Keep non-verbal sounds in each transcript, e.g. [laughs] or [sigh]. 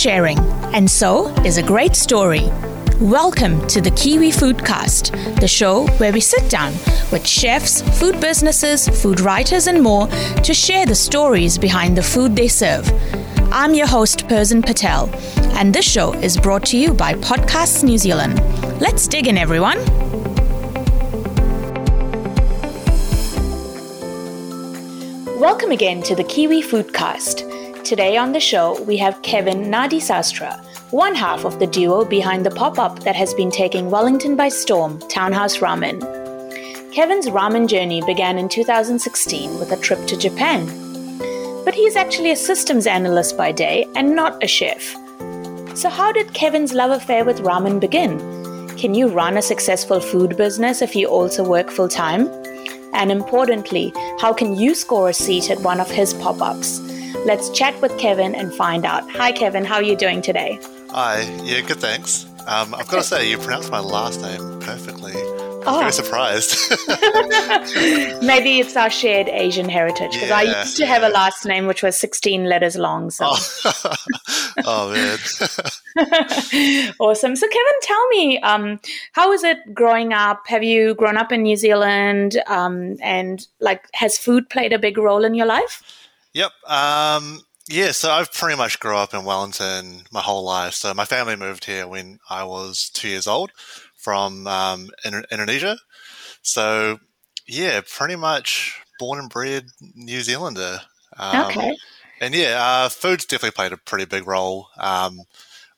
sharing, and so is a great story. Welcome to the Kiwi Foodcast, the show where we sit down with chefs, food businesses, food writers, and more to share the stories behind the food they serve. I'm your host, Persin Patel, and this show is brought to you by Podcasts New Zealand. Let's dig in, everyone. Welcome again to the Kiwi Foodcast. Today on the show, we have Kevin Nadi Sastra, one half of the duo behind the pop up that has been taking Wellington by storm, Townhouse Ramen. Kevin's ramen journey began in 2016 with a trip to Japan. But he's actually a systems analyst by day and not a chef. So, how did Kevin's love affair with ramen begin? Can you run a successful food business if you also work full time? And importantly, how can you score a seat at one of his pop ups? Let's chat with Kevin and find out. Hi, Kevin. How are you doing today? Hi. Yeah, good. Thanks. Um, I've got to say, you pronounced my last name perfectly. I'm oh. very surprised. [laughs] [laughs] Maybe it's our shared Asian heritage because yeah, I used to yeah. have a last name which was 16 letters long. So. Oh, [laughs] oh man. awesome. So, Kevin, tell me, um, how was it growing up? Have you grown up in New Zealand? Um, and like, has food played a big role in your life? Yep. Um, yeah, so I've pretty much grew up in Wellington my whole life. So my family moved here when I was two years old from um, Indonesia. So yeah, pretty much born and bred New Zealander. Um, okay. And yeah, uh, food's definitely played a pretty big role um,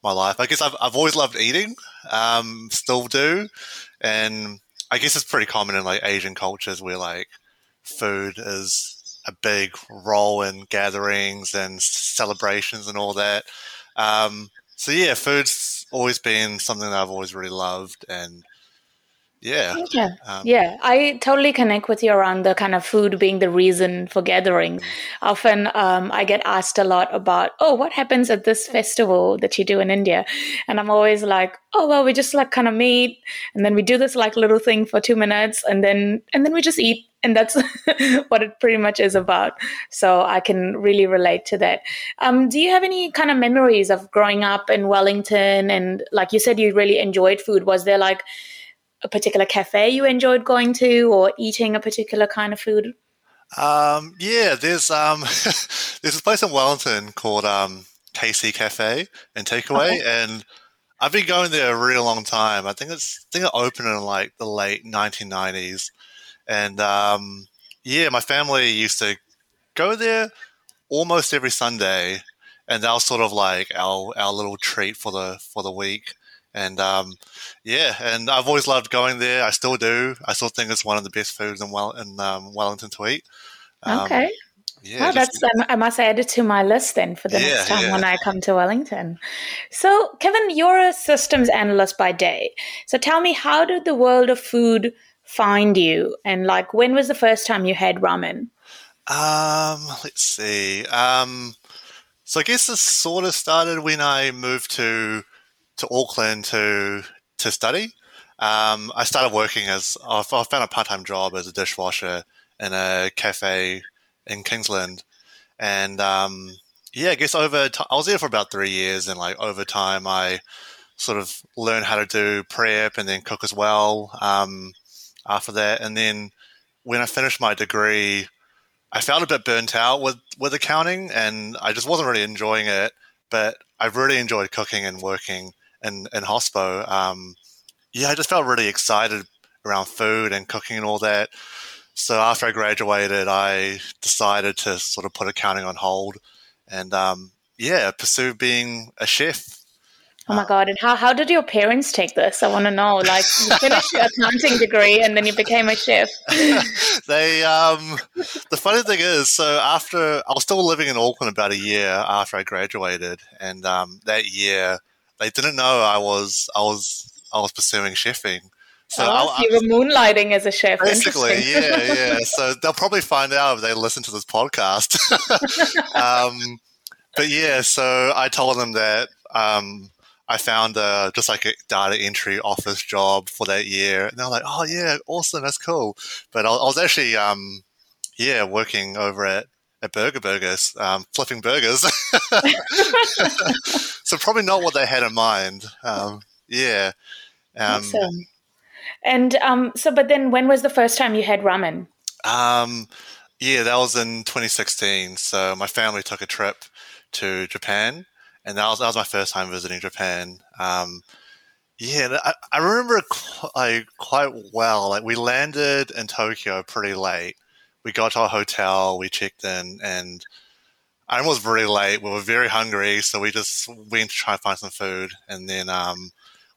my life. I guess I've I've always loved eating, um, still do, and I guess it's pretty common in like Asian cultures where like food is a big role in gatherings and celebrations and all that. Um, so yeah, food's always been something that I've always really loved, and yeah, yeah, um, yeah. I totally connect with you around the kind of food being the reason for gathering. Often, um, I get asked a lot about, oh, what happens at this festival that you do in India, and I'm always like, oh, well, we just like kind of meet, and then we do this like little thing for two minutes, and then and then we just eat and that's [laughs] what it pretty much is about. So I can really relate to that. Um, do you have any kind of memories of growing up in Wellington? And like you said, you really enjoyed food. Was there like a particular cafe you enjoyed going to, or eating a particular kind of food? Um, yeah, there's um, [laughs] there's a place in Wellington called um, KC Cafe and Takeaway, and I've been going there a really long time. I think it's I think it opened in like the late 1990s and um, yeah, my family used to go there almost every Sunday, and that was sort of like our our little treat for the for the week. And um, yeah, and I've always loved going there. I still do. I still think it's one of the best foods in well in um, Wellington to eat. Um, okay. Yeah, oh, that's um, I must add it to my list then for the yeah, next time yeah. when I come to Wellington. So, Kevin, you're a systems analyst by day. So, tell me, how did the world of food find you? And like, when was the first time you had ramen? Um, let's see. Um, so I guess this sort of started when I moved to to Auckland to to study. Um, I started working as I found a part time job as a dishwasher in a cafe in Kingsland, and um, yeah, I guess over t- I was there for about three years, and like over time, I sort of learned how to do prep and then cook as well. Um, after that. And then when I finished my degree, I felt a bit burnt out with, with accounting and I just wasn't really enjoying it. But I really enjoyed cooking and working in, in hospo. Um, yeah, I just felt really excited around food and cooking and all that. So after I graduated, I decided to sort of put accounting on hold and um, yeah, pursue being a chef Oh my god! And how how did your parents take this? I want to know. Like, you finished your [laughs] accounting degree and then you became a chef. [laughs] they um, the funny thing is, so after I was still living in Auckland about a year after I graduated, and um, that year they didn't know I was I was I was pursuing chefing. So, oh, so you were moonlighting as a chef. Basically, yeah, [laughs] yeah. So they'll probably find out if they listen to this podcast. [laughs] um, but yeah, so I told them that um, I found uh, just like a data entry office job for that year. And they're like, oh, yeah, awesome. That's cool. But I, I was actually, um, yeah, working over at, at Burger Burgers, um, flipping burgers. [laughs] so probably not what they had in mind. Um, yeah. Um. And um, so, but then when was the first time you had ramen? Um, yeah, that was in 2016. So my family took a trip to Japan, and that was that was my first time visiting Japan. Um, yeah, I, I remember like quite well. Like we landed in Tokyo pretty late. We got to our hotel, we checked in, and I was very late. We were very hungry, so we just went to try and find some food, and then um,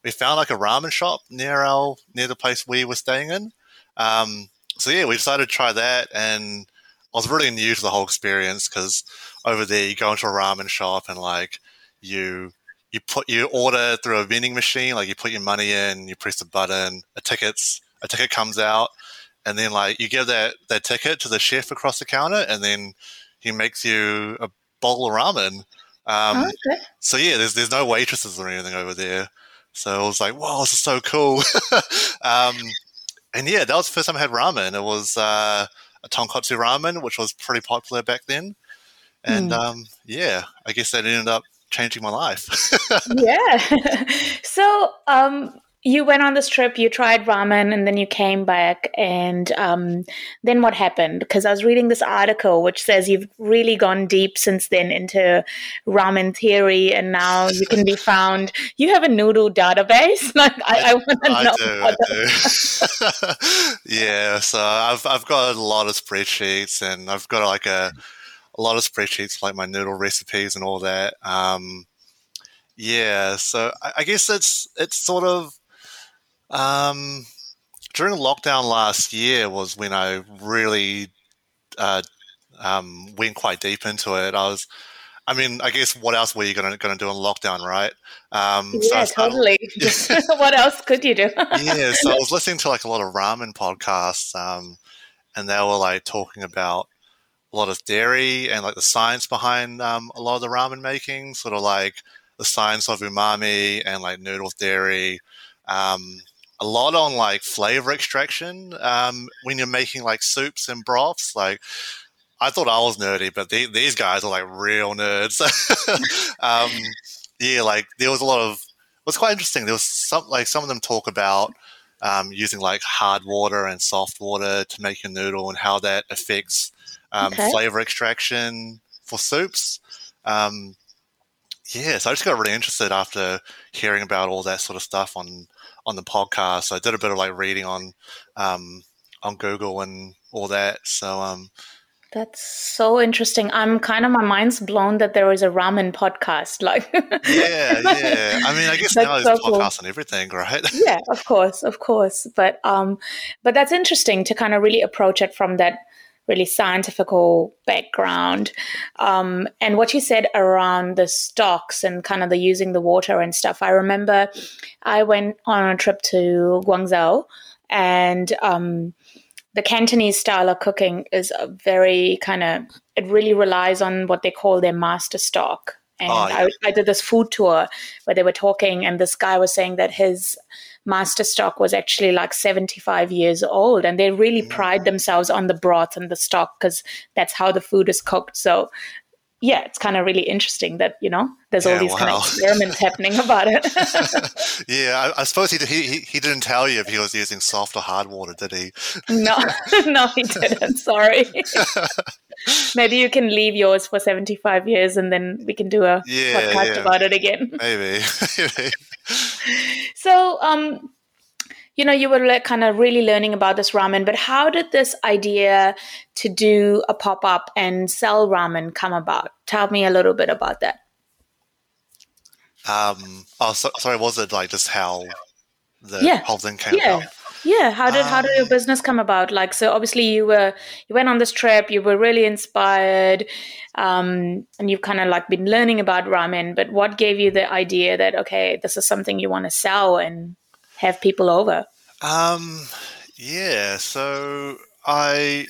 we found like a ramen shop near our near the place we were staying in. Um, so yeah, we decided to try that, and I was really new to the whole experience because over there you go into a ramen shop and like you you put you order through a vending machine, like you put your money in, you press a button, a tickets a ticket comes out, and then like you give that that ticket to the chef across the counter, and then he makes you a bowl of ramen. Um, oh, okay. So yeah, there's there's no waitresses or anything over there. So I was like, wow, this is so cool. [laughs] um, and yeah, that was the first time I had ramen. It was uh, a tonkotsu ramen, which was pretty popular back then. And mm. um, yeah, I guess that ended up changing my life. [laughs] yeah. [laughs] so, um, you went on this trip, you tried ramen, and then you came back. And um, then what happened? Because I was reading this article which says you've really gone deep since then into ramen theory, and now you can be [laughs] found. You have a noodle database. [laughs] Like I, I, I want to know. Do, I do. [laughs] yeah, so I've I've got a lot of spreadsheets, and I've got like a a lot of spreadsheets like my noodle recipes and all that. Um, yeah, so I, I, guess it's it's sort of um, during lockdown last year was when I really uh, um, went quite deep into it. I was, I mean, I guess what else were you going to going to do in lockdown, right? Um, yeah, so totally. [laughs] [laughs] [laughs] what else could you do? yeah, so I was listening to like a lot of ramen podcasts, um, and they were like talking about a lot of dairy and like the science behind um, a lot of the ramen making, sort of like the science of umami and like noodle dairy. Um, a lot on like flavor extraction um, when you're making like soups and broths. Like, I thought I was nerdy, but they, these guys are like real nerds. [laughs] um, yeah, like there was a lot of. It was quite interesting. There was some like some of them talk about um, using like hard water and soft water to make a noodle and how that affects um, okay. flavor extraction for soups. Um, yeah, so I just got really interested after hearing about all that sort of stuff on on the podcast. So I did a bit of like reading on um, on Google and all that. So um, that's so interesting. I'm kind of my mind's blown that there is a ramen podcast. Like, yeah, [laughs] yeah. I mean, I guess now there's so podcasts cool. on everything, right? [laughs] yeah, of course, of course. But um, but that's interesting to kind of really approach it from that really scientifical background. Um, and what you said around the stocks and kind of the using the water and stuff, I remember I went on a trip to Guangzhou and um, the Cantonese style of cooking is a very kind of, it really relies on what they call their master stock. And oh, yeah. I, I did this food tour where they were talking, and this guy was saying that his master stock was actually like 75 years old and they really mm. pride themselves on the broth and the stock because that's how the food is cooked. So yeah it's kind of really interesting that you know there's yeah, all these wow. kind of experiments happening about it. [laughs] Yeah I, I, suppose he, he he didn't tell you if he was using soft or hard water did he? No [laughs] no he didn't. [laughs] Sorry. Maybe you can leave yours for 75 years and then we can do a yeah, podcast yeah. about it again. Maybe so, um, you know, you were like kind of really learning about this ramen, but how did this idea to do a pop up and sell ramen come about? Tell me a little bit about that. Um, oh, so, sorry, was it like just how the yeah. whole thing came yeah. about? Yeah, how did um, how did your um, business come about? Like, so obviously you were you went on this trip, you were really inspired, um, and you've kind of like been learning about ramen. But what gave you the idea that okay, this is something you want to sell and have people over? Um, yeah. So I,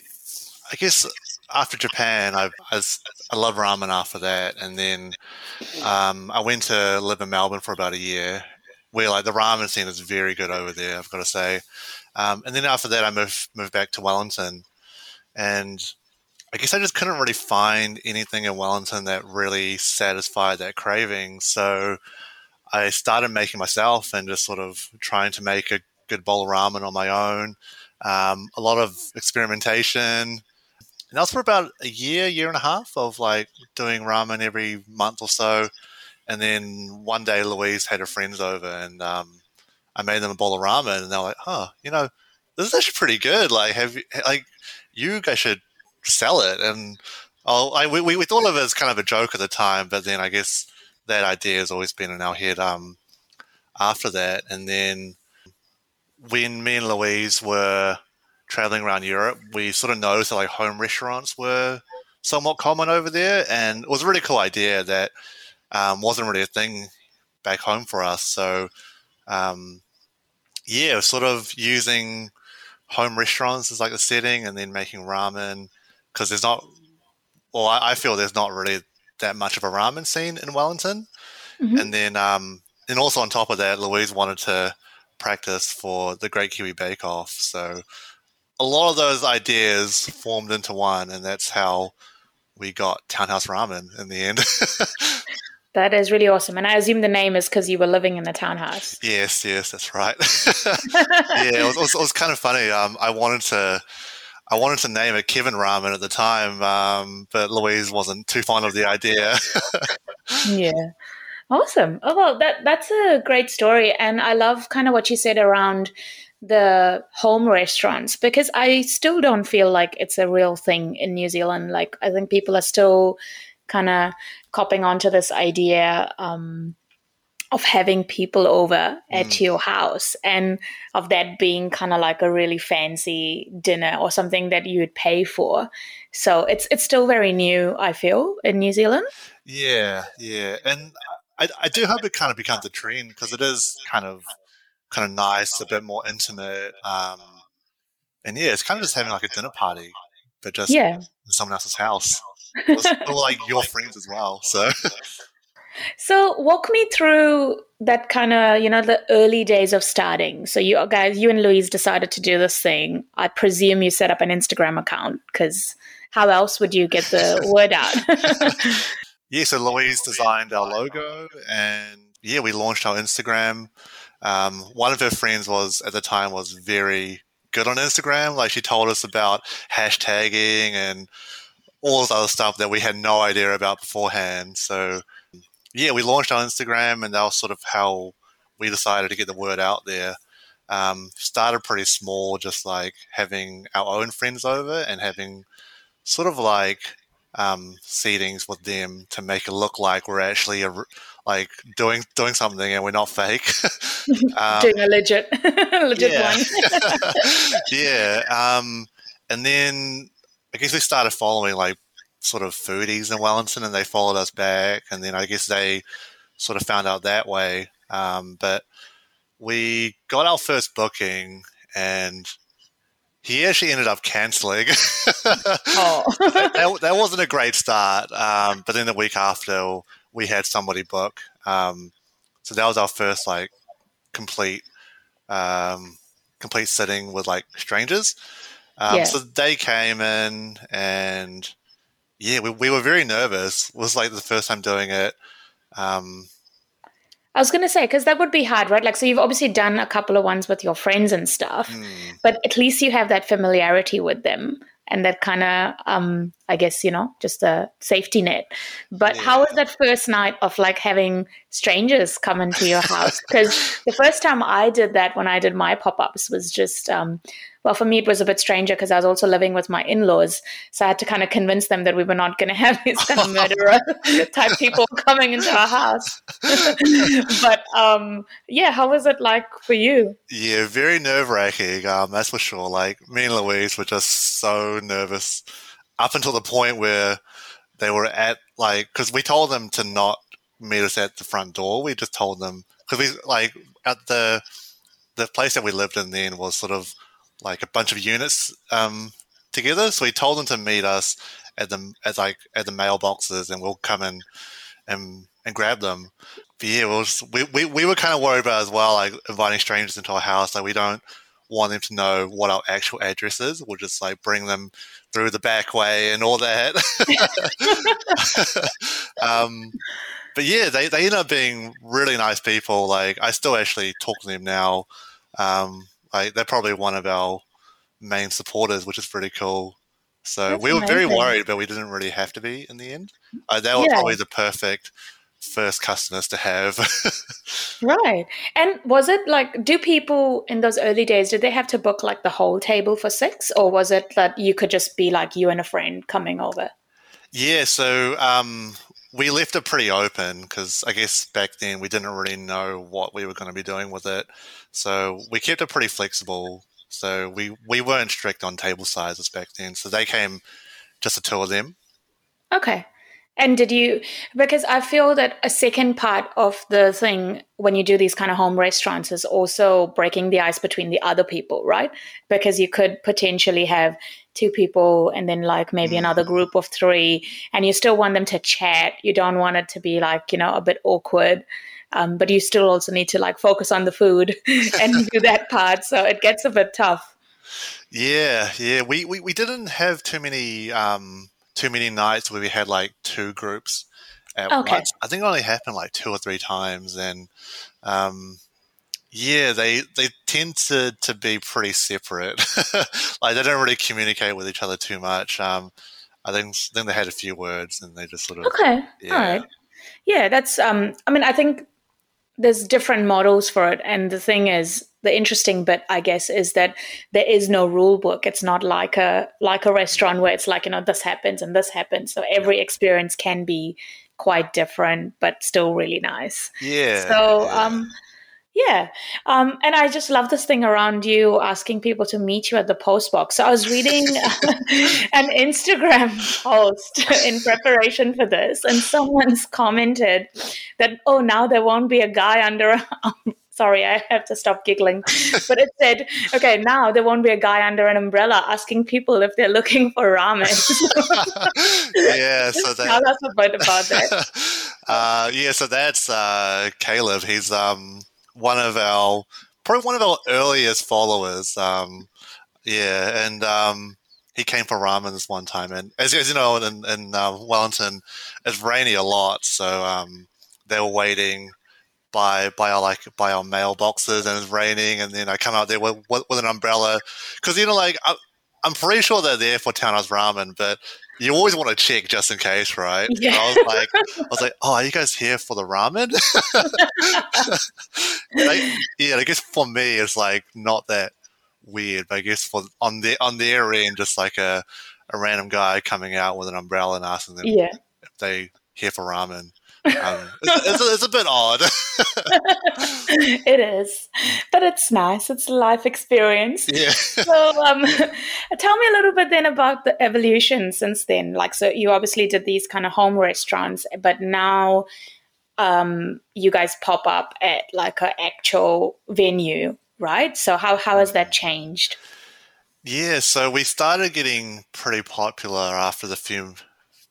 I guess after Japan, I, I, I love ramen after that, and then um, I went to live in Melbourne for about a year, where like the ramen scene is very good over there. I've got to say. Um, and then after that, I moved moved back to Wellington, and I guess I just couldn't really find anything in Wellington that really satisfied that craving. So I started making myself and just sort of trying to make a good bowl of ramen on my own. Um, a lot of experimentation. And that was for about a year, year and a half of like doing ramen every month or so. And then one day Louise had her friends over and um, I made them a bowl of ramen and they're like, huh, you know, this is actually pretty good. Like, have you, like, you guys should sell it. And oh, I, we, we thought of it as kind of a joke at the time, but then I guess that idea has always been in our head um, after that. And then when me and Louise were traveling around Europe, we sort of noticed that like home restaurants were somewhat common over there, and it was a really cool idea that um, wasn't really a thing back home for us. So um, yeah, sort of using home restaurants as like the setting, and then making ramen because there's not. Well, I, I, feel there's not really that much of a ramen scene in Wellington, mm-hmm. and then um, and also on top of that, Louise wanted to practice for the Great Kiwi Bake Off. So a lot of those ideas formed into one, and that's how we got Townhouse Ramen in the end. [laughs] that is really awesome. And I assume the name is because you were living in the townhouse. Yes, yes, that's right. [laughs] yeah, it was, it, was, it was, kind of funny. Um, I wanted to. I wanted to name it Kevin Ramen at the time, um, but Louise wasn't too fond of the idea. [laughs] yeah. Awesome. Oh well, that that's a great story, and I love kind of what you said around the home restaurants because I still don't feel like it's a real thing in New Zealand. Like I think people are still kind of copping onto this idea um, of having people over at mm. your house and of that being kind of like a really fancy dinner or something that you would pay for. So it's it's still very new. I feel in New Zealand. Yeah, yeah, and I, I do hope it kind of becomes a trend because it is kind of kind of nice, a bit more intimate. Um, and yeah, it's kind of just having like a dinner party, but just yeah. in someone else's house, [laughs] like your friends as well. So. So walk me through that kind of, you know, the early days of starting. So you guys, you and Louise decided to do this thing. I presume you set up an Instagram account because how else would you get the [laughs] word out? [laughs] yeah, so Louise designed our logo and yeah, we launched our Instagram. Um, one of her friends was at the time was very good on Instagram. Like she told us about hashtagging and all this other stuff that we had no idea about beforehand. So yeah, we launched our Instagram, and that was sort of how we decided to get the word out there. Um, started pretty small, just like having our own friends over and having sort of like um, seatings with them to make it look like we're actually a, like doing doing something and we're not fake. [laughs] um, doing a legit [laughs] legit yeah. one. [laughs] yeah. Um, and then I guess we started following like sort of foodies in Wellington, and they followed us back, and then I guess they sort of found out that way. Um, but we got our first booking, and he actually ended up cancelling. [laughs] oh. that, that, wasn't a great start. Um, but then the week after, we had somebody book. Um, so that was our first like complete um, complete sitting with like strangers. Um, yeah. So they came in and yeah, we, we were very nervous. It was like the first time doing it. Um, I was going to say, because that would be hard, right? Like, so you've obviously done a couple of ones with your friends and stuff, mm. but at least you have that familiarity with them and that kind of, um, I guess, you know, just a safety net. But yeah. how was that first night of like having strangers come into your [laughs] house? Because the first time I did that when I did my pop ups was just, um, well, for me, it was a bit stranger because I was also living with my in laws. So I had to kind of convince them that we were not going to have these kind of [laughs] murderer type people coming into our house. [laughs] but um, yeah, how was it like for you? Yeah, very nerve wracking. Um, that's for sure. Like me and Louise were just so nervous up until the point where they were at like, because we told them to not meet us at the front door. We just told them, because we like at the, the place that we lived in then was sort of like a bunch of units um, together. So we told them to meet us at the at like at the mailboxes, and we'll come in and and grab them. But yeah, was, we, we we were kind of worried about as well, like inviting strangers into our house. Like we don't want them to know what our actual address is. We'll just like bring them through the back way and all that. [laughs] um, but yeah, they, they end up being really nice people. Like I still actually talk to them now. Um, like they're probably one of our main supporters, which is pretty cool. So That's we were very worried, but we didn't really have to be in the end. Uh, they were Yeah. probably the perfect first customers to have. [laughs] Right. And was it like, do people in those early days, did they have to book like the whole table for six? Or was it that you could just be like you and a friend coming over? yeah, so um, we left it pretty open because I guess back then we didn't really know what we were going to be doing with it. So we kept it pretty flexible. So we, we weren't strict on table sizes back then. So they came just the two of them. Okay. And did you, because I feel that a second part of the thing when you do these kind of home restaurants is also breaking the ice between the other people, right? Because you could potentially have two people and then like maybe Mm. another group of three, and you still want them to chat. You don't want it to be like, you know, a bit awkward. Um, but you still also need to like focus on the food [laughs] and do that part. So it gets a bit tough. Yeah, yeah. We, we, we didn't have too many um, too many nights where we had like two groups at Okay. once. I think it only happened like two or three times, and um, yeah, they they tend to, to be pretty separate. [laughs] like they don't really communicate with each other too much. Um, I think then they had a few words, and they just sort of Okay. Yeah. All right. Yeah, that's um I mean I think there's different models for it and the thing is the interesting bit I guess is that there is no rule book. It's not like a like a restaurant where it's like, you know, this happens and this happens. So every experience can be quite different but still really nice. yeah. So yeah. um yeah. Um, and I just love this thing around you asking people to meet you at the post box. So I was reading [laughs] an Instagram [laughs] post in preparation for this, and someone's commented that, oh, now there won't be a guy under a. [laughs] Sorry, I have to stop giggling. But it said, okay, now there won't be a guy under an umbrella asking people if they're looking for ramen. yeah. So that Tell us a bit about that. uh, yeah, so that's uh, Caleb. He's um, one of our probably one of our earliest followers. Um, yeah, and um, he came for ramen this one time, and as, as you know, in, in uh, Wellington, it's rainy a lot, so um, they were waiting by by our like by our mailboxes, and it's raining, and then I come out there with with, with an umbrella because you know, like I, I'm pretty sure they're there for Townhouse ramen, but you always want to check just in case, right? Yeah. I was like, I was like, oh, are you guys here for the ramen? [laughs] like, yeah, I guess for me it's like not that weird, but I guess for on their on their end, just like a a random guy coming out with an umbrella and asking them Yeah. if they here for ramen. Um, it's, it's, a, it's a bit odd. [laughs] it is, but it's nice. It's a life experience. yeah. So, um, [laughs] tell me a little bit then about the evolution since then. Like, so you obviously did these kind of home restaurants, but now um, you guys pop up at like an actual venue, right? So, how how has that changed? Yeah, so we started getting pretty popular after the few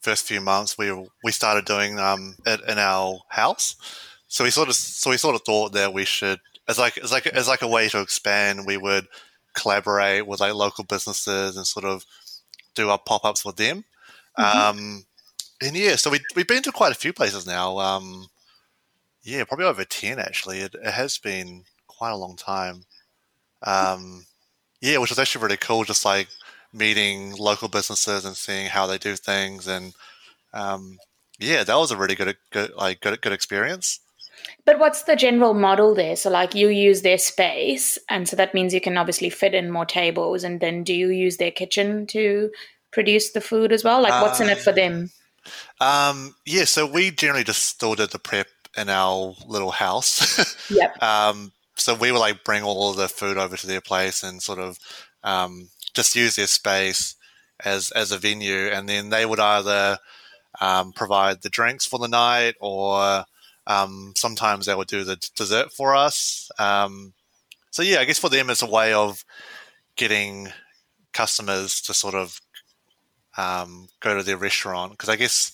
first few months. We we started doing um it in our house. So we sort of so we sort of thought that we should as like as like as like a way to expand, we would collaborate with like local businesses and sort of do our pop ups with them. Mhm. Um, and yeah, so we we've been to quite a few places now. Um, yeah, probably over ten actually. It, it has been quite a long time. Um, yeah, which was actually really cool. Just like meeting local businesses and seeing how they do things, and um, yeah, that was a really good, good like good, good experience. But what's the general model there? So, like, you use their space, and so that means you can obviously fit in more tables. And then, do you use their kitchen to produce the food as well? Like, what's in it for them? Um, yeah, so we generally just still did the prep in our little house. Yep. [laughs] um, so we would like bring all of the food over to their place and sort of um, just use their space as as a venue, and then they would either um, provide the drinks for the night, or um, sometimes they would do the dessert for us. Um, so yeah, I guess for them it's a way of getting customers to sort of um, go to their restaurant because I guess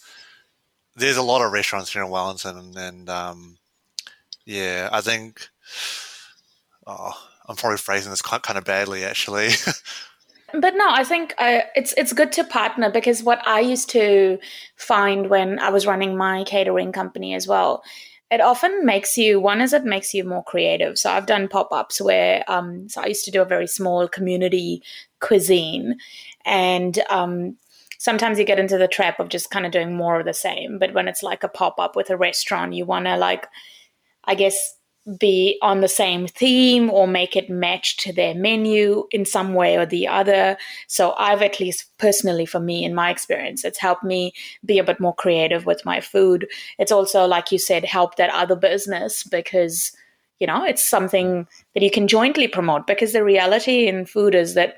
there's a lot of restaurants here in Wellington, and, and um, yeah, I think oh, I'm probably phrasing this kind of badly, actually. [laughs] but no, I think uh, it's it's good to partner because what I used to find when I was running my catering company as well, it often makes you one is it makes you more creative. So I've done pop ups where um, so I used to do a very small community cuisine, and um, sometimes you get into the trap of just kind of doing more of the same. But when it's like a pop up with a restaurant, you want to like, I guess, be on the same theme or make it match to their menu in some way or the other. So I've at least personally for me in my experience, it's helped me be a bit more creative with my food. It's also like you said helped that other business because you know, it's something that you can jointly promote because the reality in food is that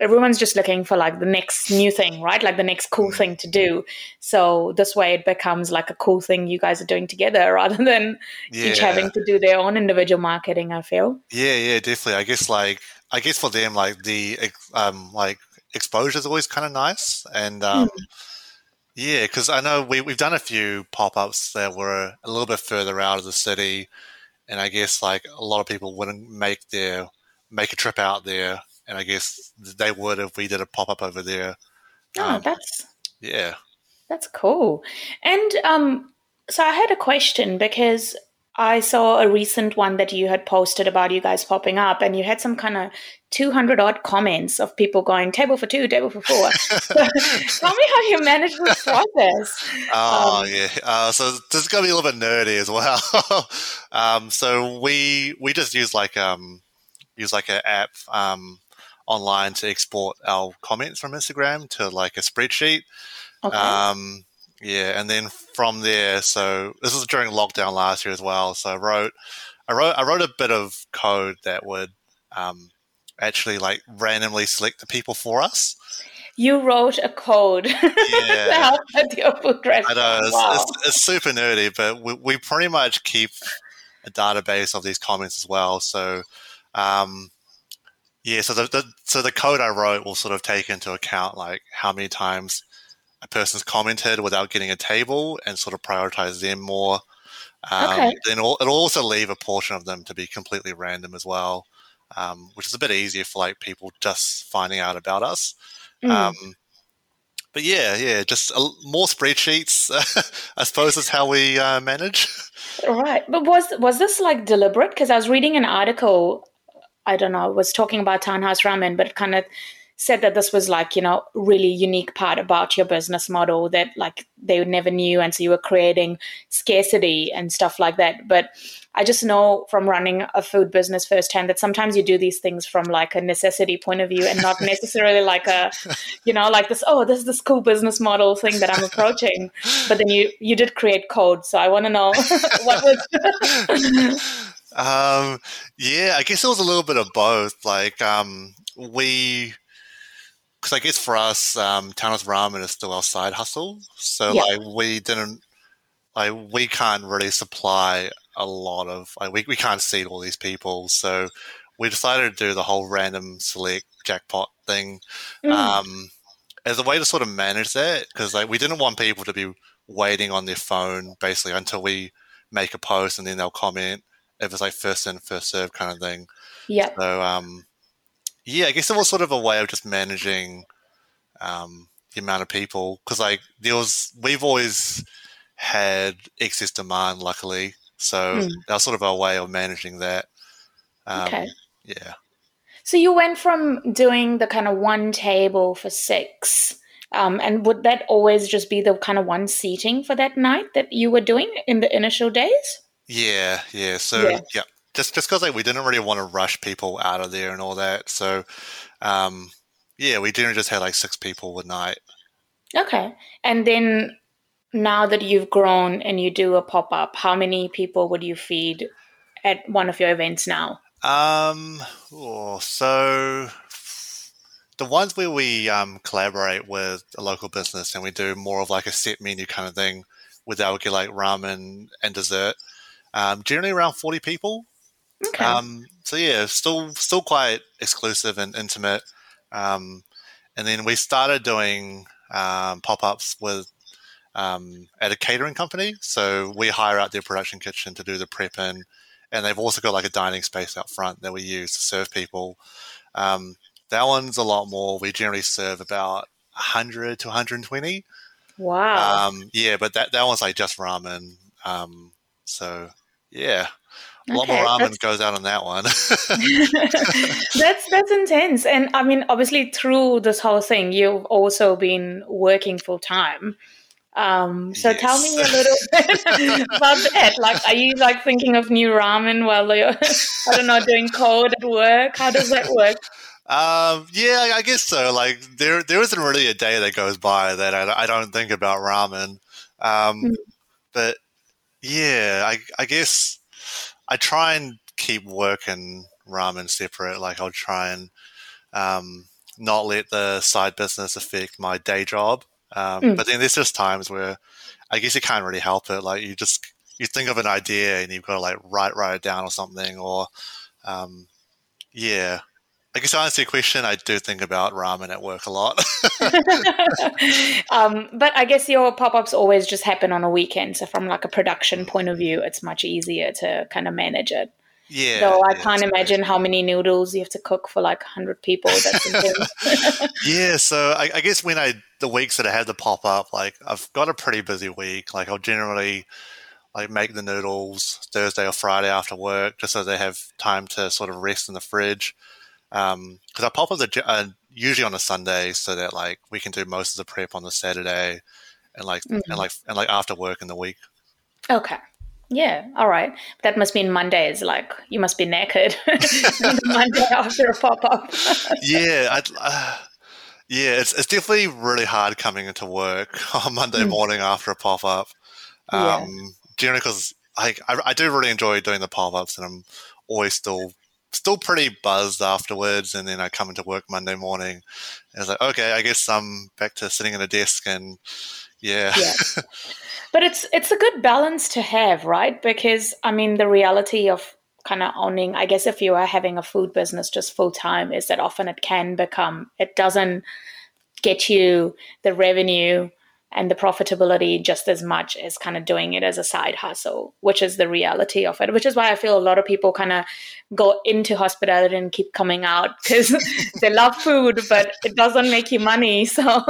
everyone's just looking for like the next new thing, right? Like the next cool thing to do. So this way it becomes like a cool thing you guys are doing together [laughs] rather than yeah. each having to do their own individual marketing, I feel. Yeah, yeah, definitely. I guess like I guess for them like the um like exposure is always kind of nice and um mm. yeah, cuz I know we we've done a few pop-ups that were a little bit further out of the city and I guess like a lot of people wouldn't make their make a trip out there and I guess they would if we did a pop up over there. Oh, um, that's yeah, that's cool. And um, so I had a question because I saw a recent one that you had posted about you guys popping up, and you had some kind of 200 odd comments of people going table for two, table for four. [laughs] [laughs] tell me how you managed this process. Oh, um, yeah. Uh, so this is going to be a little bit nerdy as well. [laughs] um, so we we just use like um use like an app um online to export our comments from Instagram to like a spreadsheet. Okay. Um, yeah, and then from there, so this was during lockdown last year as well. So I wrote, I wrote, I wrote a bit of code that would um, actually like randomly select the people for us. You wrote a code [laughs] yeah. to help with your food restaurant. I know it's, wow. it's, it's, super nerdy, but we, we pretty much keep a database of these comments as well. So um, yeah, so the, the, so the code I wrote will sort of take into account like how many times a person's commented without getting a table and sort of prioritize them more. Um, okay. Then it'll, it'll, also leave a portion of them to be completely random as well, um, which is a bit easier for like people just finding out about us. Mm. Um, but yeah, yeah, just a, more spreadsheets. [laughs] I suppose is how we uh, manage. [laughs] Right, but was was this like deliberate? Because I was reading an article I don't know, was talking about Townhouse Ramen, but kind of said that this was like, you know, really unique part about your business model that like they never knew. And so you were creating scarcity and stuff like that. But I just know from running a food business firsthand that sometimes you do these things from like a necessity point of view and not necessarily like a, [laughs] you know, like this, oh, this is this cool business model thing that I'm approaching. But then you, you did create code. So I want to know [laughs] what was. [laughs] Um, yeah, I guess it was a little bit of both. Like, um, we, because I guess for us, um, Townhouse Ramen is still our side hustle. So, yeah. like, we didn't, like, we can't really supply a lot of, like, we, we can't seed all these people. So, we decided to do the whole random select jackpot thing mm. um, as a way to sort of manage that because like we didn't want people to be waiting on their phone basically until we make a post and then they'll comment it was like first in, first serve kind of thing. Yeah. So, um, yeah, I guess it was sort of a way of just managing um, the amount of people because, like, there was we've always had excess demand, luckily. So mm. that was sort of our way of managing that. Um, okay. Yeah. So you went from doing the kind of one table for six, um, and would that always just be the kind of one seating for that night that you were doing in the initial days? Yeah, yeah. So yeah, yeah. just just because like we didn't really want to rush people out of there and all that. So um, yeah, we didn't just have like six people a night. Okay, and then now that you've grown and you do a pop up, how many people would you feed at one of your events now? Um, oh, so the ones where we um, collaborate with a local business and we do more of like a set menu kind of thing, with our get like ramen and dessert um, generally around 40 people. Okay. Um, so yeah, still still quite exclusive and intimate. Um, and then we started doing um, pop ups with um, at a catering company. So we hire out their production kitchen to do the prep and and they've also got like a dining space out front that we use to serve people. Um, that one's a lot more. We generally serve about 100 to 120. Wow. Um, yeah, but that, that one's like just ramen. Um, so yeah, a lot Okay, more ramen goes out on that one. [laughs] that's that's intense and i mean obviously through this whole thing you've also been working full time um so tell me a little bit [laughs] about that like are you like thinking of new ramen while you're [laughs] i don't know doing code at work how does that work Um, yeah, I- guess so. Like there, there isn't really a day that goes by that I, I don't think about ramen. Um, Mm. but yeah, I, I guess I try and keep work and ramen separate. Like I'll try and um, not let the side business affect my day job. Um, Mm. But then there's just times where I guess you can't really help it. Like you just you think of an idea and you've got to like write write it down or something. Or um, yeah, I guess to answer your question, I do think about ramen at work a lot. [laughs] um, but I guess your pop ups always just happen on a weekend. So, from like a production point of view, it's much easier to kind of manage it. yeah. So I yeah, can't imagine how many noodles you have to cook for like 100 people. That's. [laughs] [laughs] Yeah, so I, I guess when I the weeks that I had the pop up, like I've got a pretty busy week. Like I'll generally like make the noodles Thursday or Friday after work, just so they have time to sort of rest in the fridge. Because I pop up the ge- uh, usually on a Sunday, so that like we can do most of the prep on the Saturday, and like Mhm. and like and like after work in the week. okay. Yeah. All right. That must mean Mondays. Like you must be naked the [laughs] Monday [laughs] after a pop up. yeah, I'd, uh, yeah, it's it's definitely really hard coming into work [laughs] on Monday Mm. morning after a pop up. Yeah. Um, Generally, because I, I I do really enjoy doing the pop ups, and I'm always still still pretty buzzed afterwards. And then I come into work Monday morning, and it's like, okay, I guess I'm back to sitting at a desk, and yeah, Yeah. [laughs] But it's it's a good balance to have, right? Because I mean, the reality of kind of owning, I guess, if you are having a food business just full time, is that often it can become it doesn't get you the revenue and the profitability just as much as kind of doing it as a side hustle, which is the reality of it. Which is why I feel a lot of people kind of go into hospitality and keep coming out [laughs] because they love food, but it doesn't make you money. [laughs] So,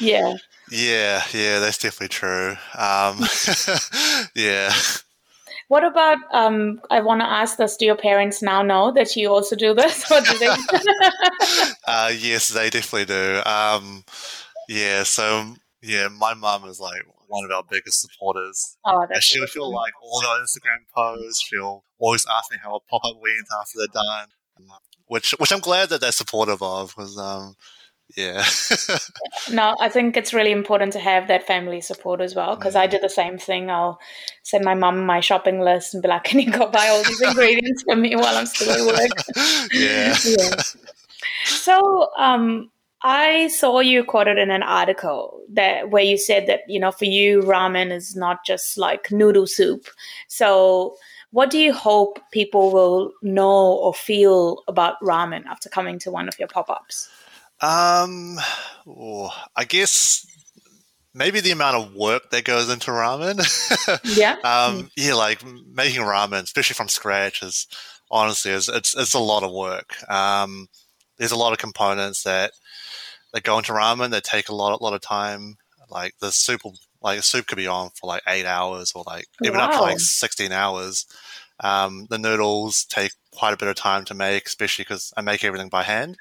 yeah. yeah, yeah, that's definitely true. Um, [laughs] yeah. What about? Um, I want to ask this: Do your parents now know that you also do this, or do they? Uh, yes, they definitely do. Um, yeah, so yeah, my mum is like one of our biggest supporters. oh, And that's she'll feel like all our Instagram posts. She'll always ask me how a pop up went after they're done, which which I'm glad that they're supportive of. Because um, yeah, [laughs] no. I think it's really important to have that family support as well. Because I did the same thing. I'll send my mum my shopping list and be like, "Can you go buy all these ingredients for me while I'm still at work?" [laughs] yeah, [laughs] yeah. So, um, I saw you quoted in an article that where you said that you know for you ramen is not just like noodle soup. So, what do you hope people will know or feel about ramen after coming to one of your pop ups? Um, oh, I guess maybe the amount of work that goes into ramen. [laughs] Yeah. um, yeah, like making ramen, especially from scratch, is honestly is it's it's a lot of work. Um, there's a lot of components that that go into ramen that take a lot a lot of time. Like the soup, will, like soup could be on for like eight hours or like even up to like sixteen hours. Um, the noodles take quite a bit of time to make, especially because I make everything by hand.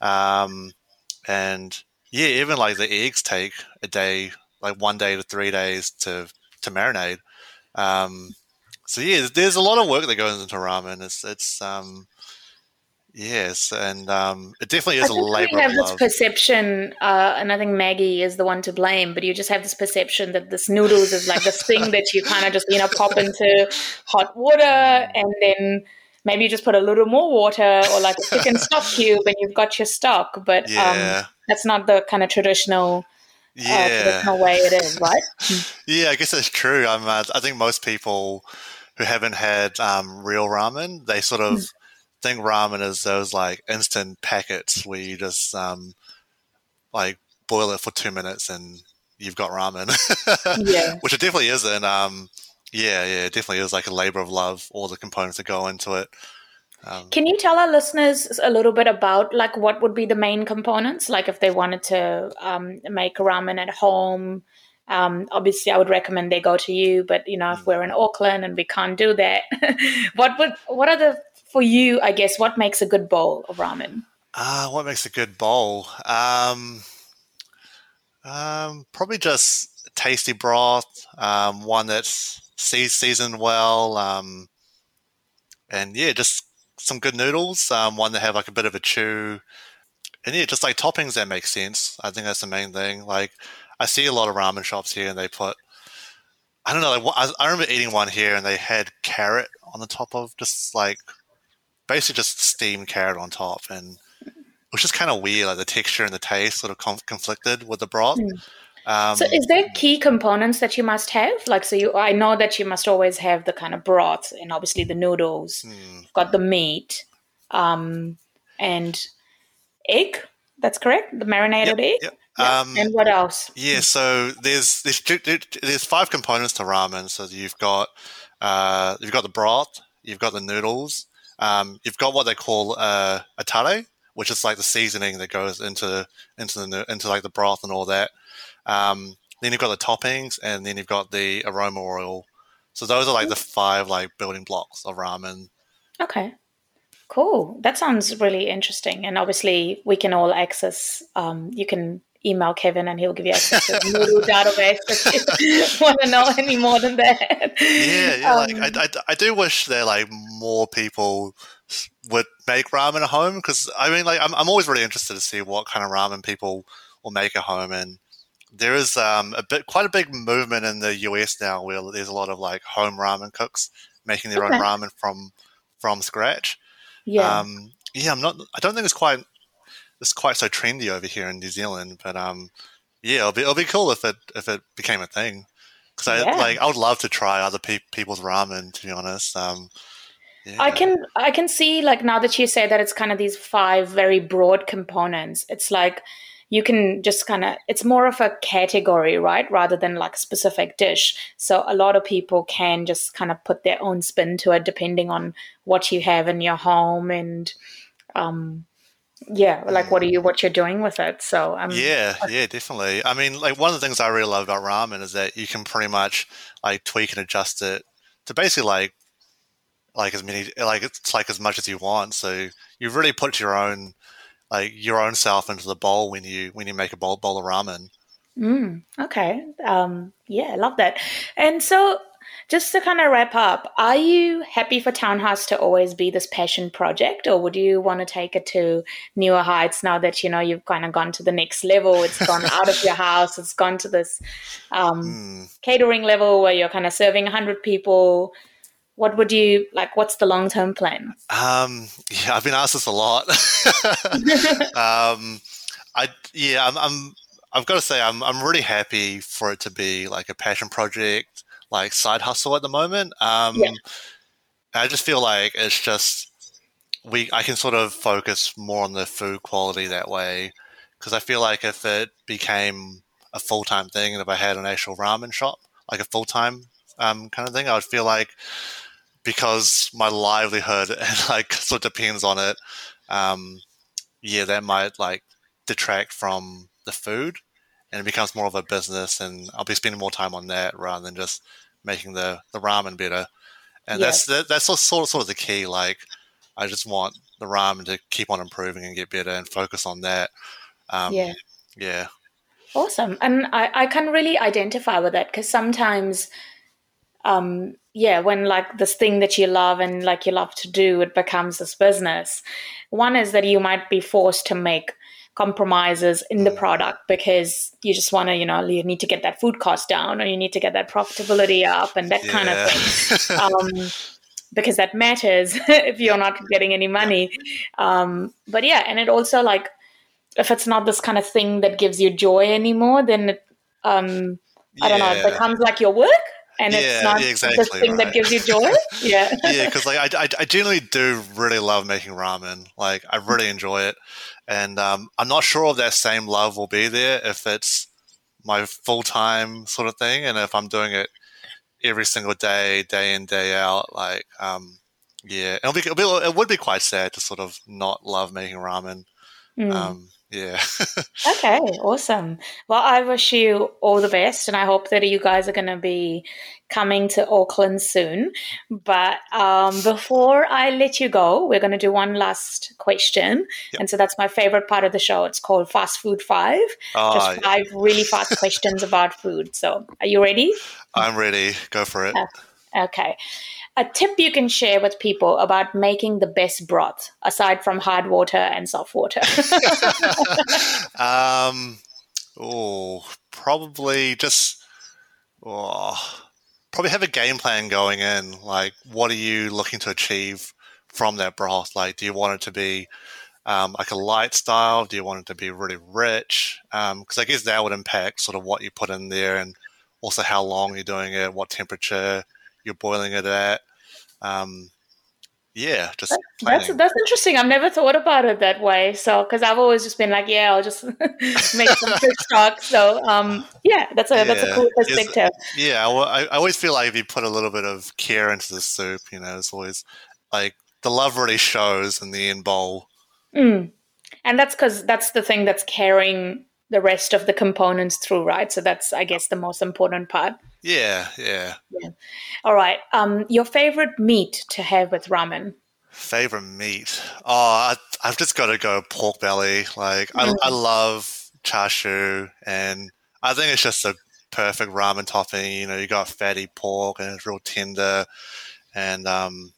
Um, and yeah, even like the eggs take a day, like one day to three days to to marinate. Um, so yeah, there's, there's a lot of work that goes into ramen. It's it's um, yes, and um, it definitely is a labor we have this perception, uh, and I think Maggi is the one to blame. But you just have this perception that this noodles is like this thing [laughs] that you kind of just you know pop into hot water, and then maybe you just put a little more water or like a chicken [laughs] stock cube, and you've got your stock. But um, that's not the kind of traditional, uh, yeah, traditional way it is, [laughs] right? yeah. I guess that's true. I'm, uh, I think most people who haven't had um, real ramen, they sort of think ramen is those like instant packets where you just um, like boil it for two minutes and you've got ramen. [laughs] Yeah. which it definitely isn't. Um, Yeah, yeah, it definitely is like a labor of love. All the components that go into it. Um, Can you tell our listeners a little bit about like what would be the main components? Like if they wanted to um, make ramen at home, um, obviously I would recommend they go to you. But you know, if mm. we're in Auckland and we can't do that, [laughs] what would what are the for you? I guess what makes a good bowl of ramen? Ah, uh, what makes a good bowl? Um, um, probably just tasty broth, um, one that's seasoned well, um, and yeah, just some good noodles, um, one that have like a bit of a chew, and yeah, just like toppings that make sense. I think that's the main thing. Like I see a lot of ramen shops here, and they put I don't know. Like, I, I remember eating one here, and they had carrot on the top of just like basically just steamed carrot on top, and which is kind of weird. Like the texture and the taste sort of conf- conflicted with the broth. Mm. Um, so, is there key components that you must have? Like, so you, I know that you must always have the kind of broth and obviously the noodles. Mm. Got the meat, um, and egg. That's correct. The marinated yep, egg. Yep. Um, and what else? Yeah, so there's there's there's five components to ramen. So you've got uh, you've got the broth, you've got the noodles, um, you've got what they call uh, a tare, which is like the seasoning that goes into into the into like the broth and all that. Um, then you've got the toppings, and then you've got the aroma oil. So those are like the five like building blocks of ramen. Okay, cool. That sounds really interesting. And obviously, we can all access. Um, you can email Kevin, and he'll give you access to the Noodle database if you [laughs] want to know any more than that. Yeah, yeah. Um, like I, I, I do wish there like more people would make ramen at home because I mean, like I'm, I'm always really interested to see what kind of ramen people will make at home and there is um, a bit, quite a big movement in the US now where there's a lot of like home ramen cooks making their okay. own ramen from from scratch. Yeah, um, yeah. I'm not. I don't think it's quite it's quite so trendy over here in New Zealand, but um, yeah, it'll be it'll be cool if it if it became a thing. Because I yeah. like I would love to try other pe- people's ramen. To be honest, um, yeah. I can I can see like now that you say that it's kind of these five very broad components. It's like you can just kind of it's more of a category right rather than like a specific dish so a lot of people can just kind of put their own spin to it depending on what you have in your home and um yeah like what are you what you're doing with it so um yeah yeah definitely i mean like one of the things i really love about ramen is that you can pretty much like tweak and adjust it to basically like like as many like it's like as much as you want so you really put your own like your own self into the bowl when you when you make a bowl bowl of ramen. Mm, okay. Um, yeah, I love that. And so, just to kind of wrap up, are you happy for Townhouse to always be this passion project, or would you want to take it to newer heights now that you know you've kind of gone to the next level? It's gone [laughs] out of your house. It's gone to this um, mm. catering level where you're kind of serving 100 people what would you like what's the long-term plan um yeah i've been asked this a lot [laughs] [laughs] um i yeah i'm, I'm i've got to say I'm, I'm really happy for it to be like a passion project like side hustle at the moment um yeah. i just feel like it's just we i can sort of focus more on the food quality that way because i feel like if it became a full-time thing and if i had an actual ramen shop like a full-time um, kind of thing i would feel like because my livelihood [laughs] and like sort of depends on it. Um, yeah, that might like detract from the food, and it becomes more of a business, and I'll be spending more time on that rather than just making the the ramen better. And that's that, that's sort of sort of the key. Like, I just want the ramen to keep on improving and get better, and focus on that. Um, yeah, yeah. Awesome, and I I can really identify with that because sometimes um, yeah, when like this thing that you love and like you love to do, it becomes this business. One is that you might be forced to make compromises in the product because you just want to, you know, you need to get that food cost down or you need to get that profitability up and that yeah. kind of thing. [laughs] Um, because that matters [laughs] if you're not getting any money. Um, but yeah, and it also like if it's not this kind of thing that gives you joy anymore, then it, um, I don't know, it becomes like your work and yeah, it's not yeah, exactly the thing right. that gives you [laughs] joy. yeah, yeah, because like I, I, I, genuinely do really love making ramen. Like I really enjoy it, and um, I'm not sure if that same love will be there if it's my full time sort of thing, and if I'm doing it every single day, day in day out. Like, um, yeah, it'll be, it'll be, it would be quite sad to sort of not love making ramen. Mm. Um, yeah. [laughs] okay, awesome. Well, I wish you all the best, and I hope that you guys are going to be coming to Auckland soon. But um, before I let you go, we're going to do one last question. Yep. And so that's my favorite part of the show. It's called Fast Food Five. Oh, Just five really fast [laughs] questions about food. So, are you ready? I'm ready. Go for it. Okay. A tip you can share with people about making the best broth, aside from hard water and soft water. [laughs] um, oh, probably just, oh, probably have a game plan going in. Like, what are you looking to achieve from that broth? Like, do you want it to be um, like a light style? Do you want it to be really rich? Because um, I guess that would impact sort of what you put in there and also how long you're doing it, what temperature you're boiling it at. Um, yeah, just that's that's interesting. I've never thought about it that way. So, because I've always just been like, yeah, I'll just [laughs] make some stock. So, um, yeah, that's a yeah. that's a cool perspective. yeah, well, I, I always feel like if you put a little bit of care into the soup, you know, it's always like the love really shows in the end bowl. Mm. And that's because that's the thing that's carrying the rest of the components through, right? So that's, I guess, the most important part. Yeah, yeah. yeah. All right. Um, your favorite meat to have with ramen? Favorite meat? Oh, I, have just got to go pork belly. Like, mm. I, I love char siu, and I think it's just a perfect ramen topping. You know, you got fatty pork, and it's real tender, and um,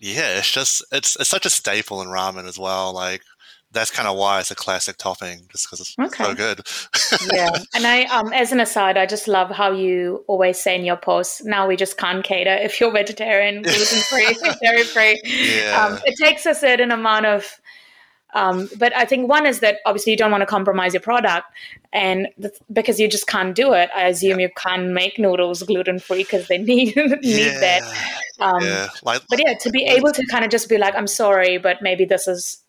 yeah, it's just it's it's such a staple in ramen as well. Like that's kind of why it's a classic topping, just because it's okay. so good. yeah, [laughs] and I, um, as an aside, I just love how you always say in your posts, "Now we just can't cater if you're vegetarian, [laughs] gluten free, dairy free." Yeah. Um, it takes a certain amount of. Um, but I think one is that obviously you don't want to compromise your product, and th- because you just can't do it, I assume yeah. you can't make noodles gluten free because they [laughs] need need yeah. that. Um, yeah. Like, but yeah, to be able to kind of just be like, "I'm sorry, but maybe this is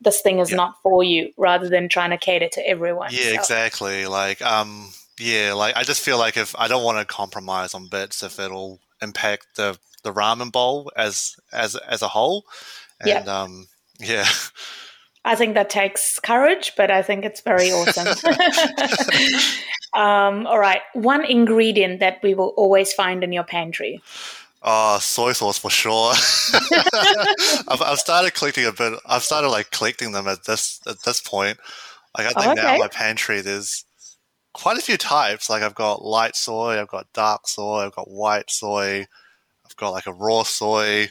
this thing is yeah. not for you rather than trying to cater to everyone. Yeah, so. exactly. Like, um, yeah, like I just feel like if I don't want to compromise on bits, if it'll impact the the ramen bowl as as as a whole, and yeah. um, yeah. [laughs] I think that takes courage, but I think it's very awesome. [laughs] [laughs] um, all right, one ingredient that we will always find in your pantry. Oh, soy sauce for sure. [laughs] I've, I've started collecting a bit. I've started like collecting them at this at this point. Like I think oh, okay. now in my pantry there's quite a few types. Like I've got light soy, I've got dark soy, I've got white soy, I've got like a raw soy.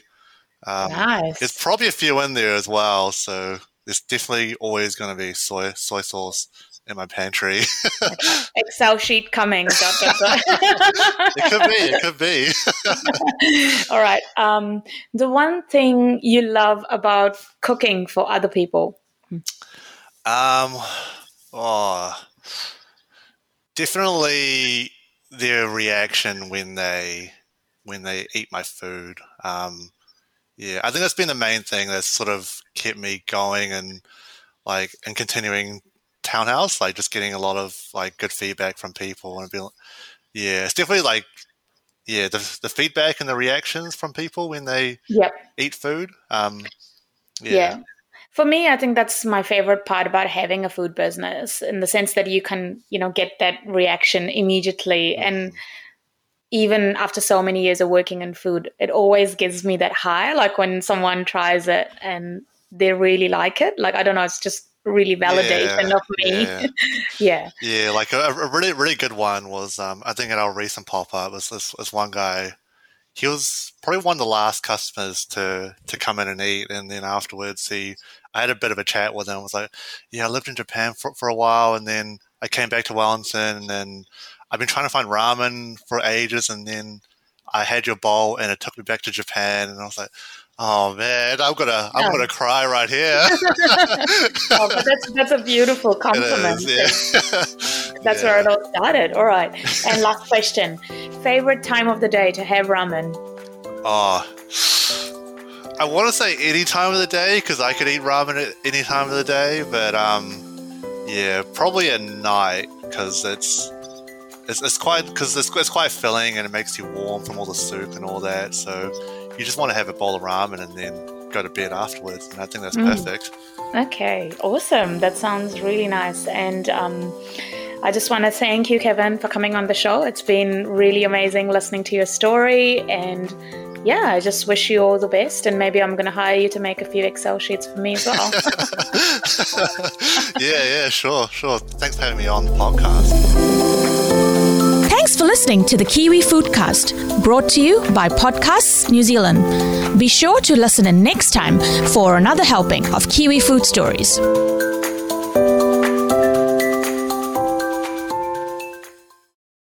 Um, nice. There's probably a few in there as well. So there's definitely always going to be soy soy sauce in my pantry. [laughs] Excel sheet coming. [laughs] It could be. It could be. [laughs] All right. Um, the one thing you love about cooking for other people. Um. Oh, definitely their reaction when they when they eat my food. Um, yeah, I think that's been the main thing that's sort of kept me going and like and continuing townhouse, like just getting a lot of like good feedback from people and being, yeah, it's definitely like, yeah, the, the feedback and the reactions from people when they yep. eat food. Um, yeah. yeah. For me, I think that's my favorite part about having a food business in the sense that you can, you know, get that reaction immediately. Mm-hmm. And even after so many years of working in food, it always gives me that high. Like when someone tries it and they really like it. Like, I don't know, it's just really validation yeah, of me. Yeah. [laughs] yeah. yeah. like a, a, really, really good one was um, I think at our recent pop up was this, this one guy. He was probably one of the last customers to to come in and eat, and then afterwards he, I had a bit of a chat with him. I was like, yeah, I lived in Japan for for a while, and then I came back to Wellington, and then I've been trying to find ramen for ages, and then I had your bowl, and it took me back to Japan, and I was like, Oh man, I'm gonna I'm gonna cry right here. [laughs] oh, but that's that's a beautiful [laughs] compliment. Is, yeah. [laughs] that's yeah. where it all started. All right. And last question: favorite time of the day to have ramen? Oh, I want to say any time of the day because I could eat ramen at any time of the day, but um, yeah, probably at night because it's it's, it's quite because it's, it's quite filling and it makes you warm from all the soup and all that. So you just want to have a bowl of ramen and then go to bed afterwards. And I think that's mm. perfect. Okay, awesome. That sounds really nice. And um, I just want to thank you, Kevin, for coming on the show. It's been really amazing listening to your story. And yeah, I just wish you all the best. And maybe I'm going to hire you to make a few Excel sheets for me as well. [laughs] yeah, yeah, sure, sure. Thanks for having me on the podcast. Thanks for listening to the Kiwi Foodcast, brought to you by Podcasts New Zealand. Be sure to listen in next time for another helping of Kiwi food stories.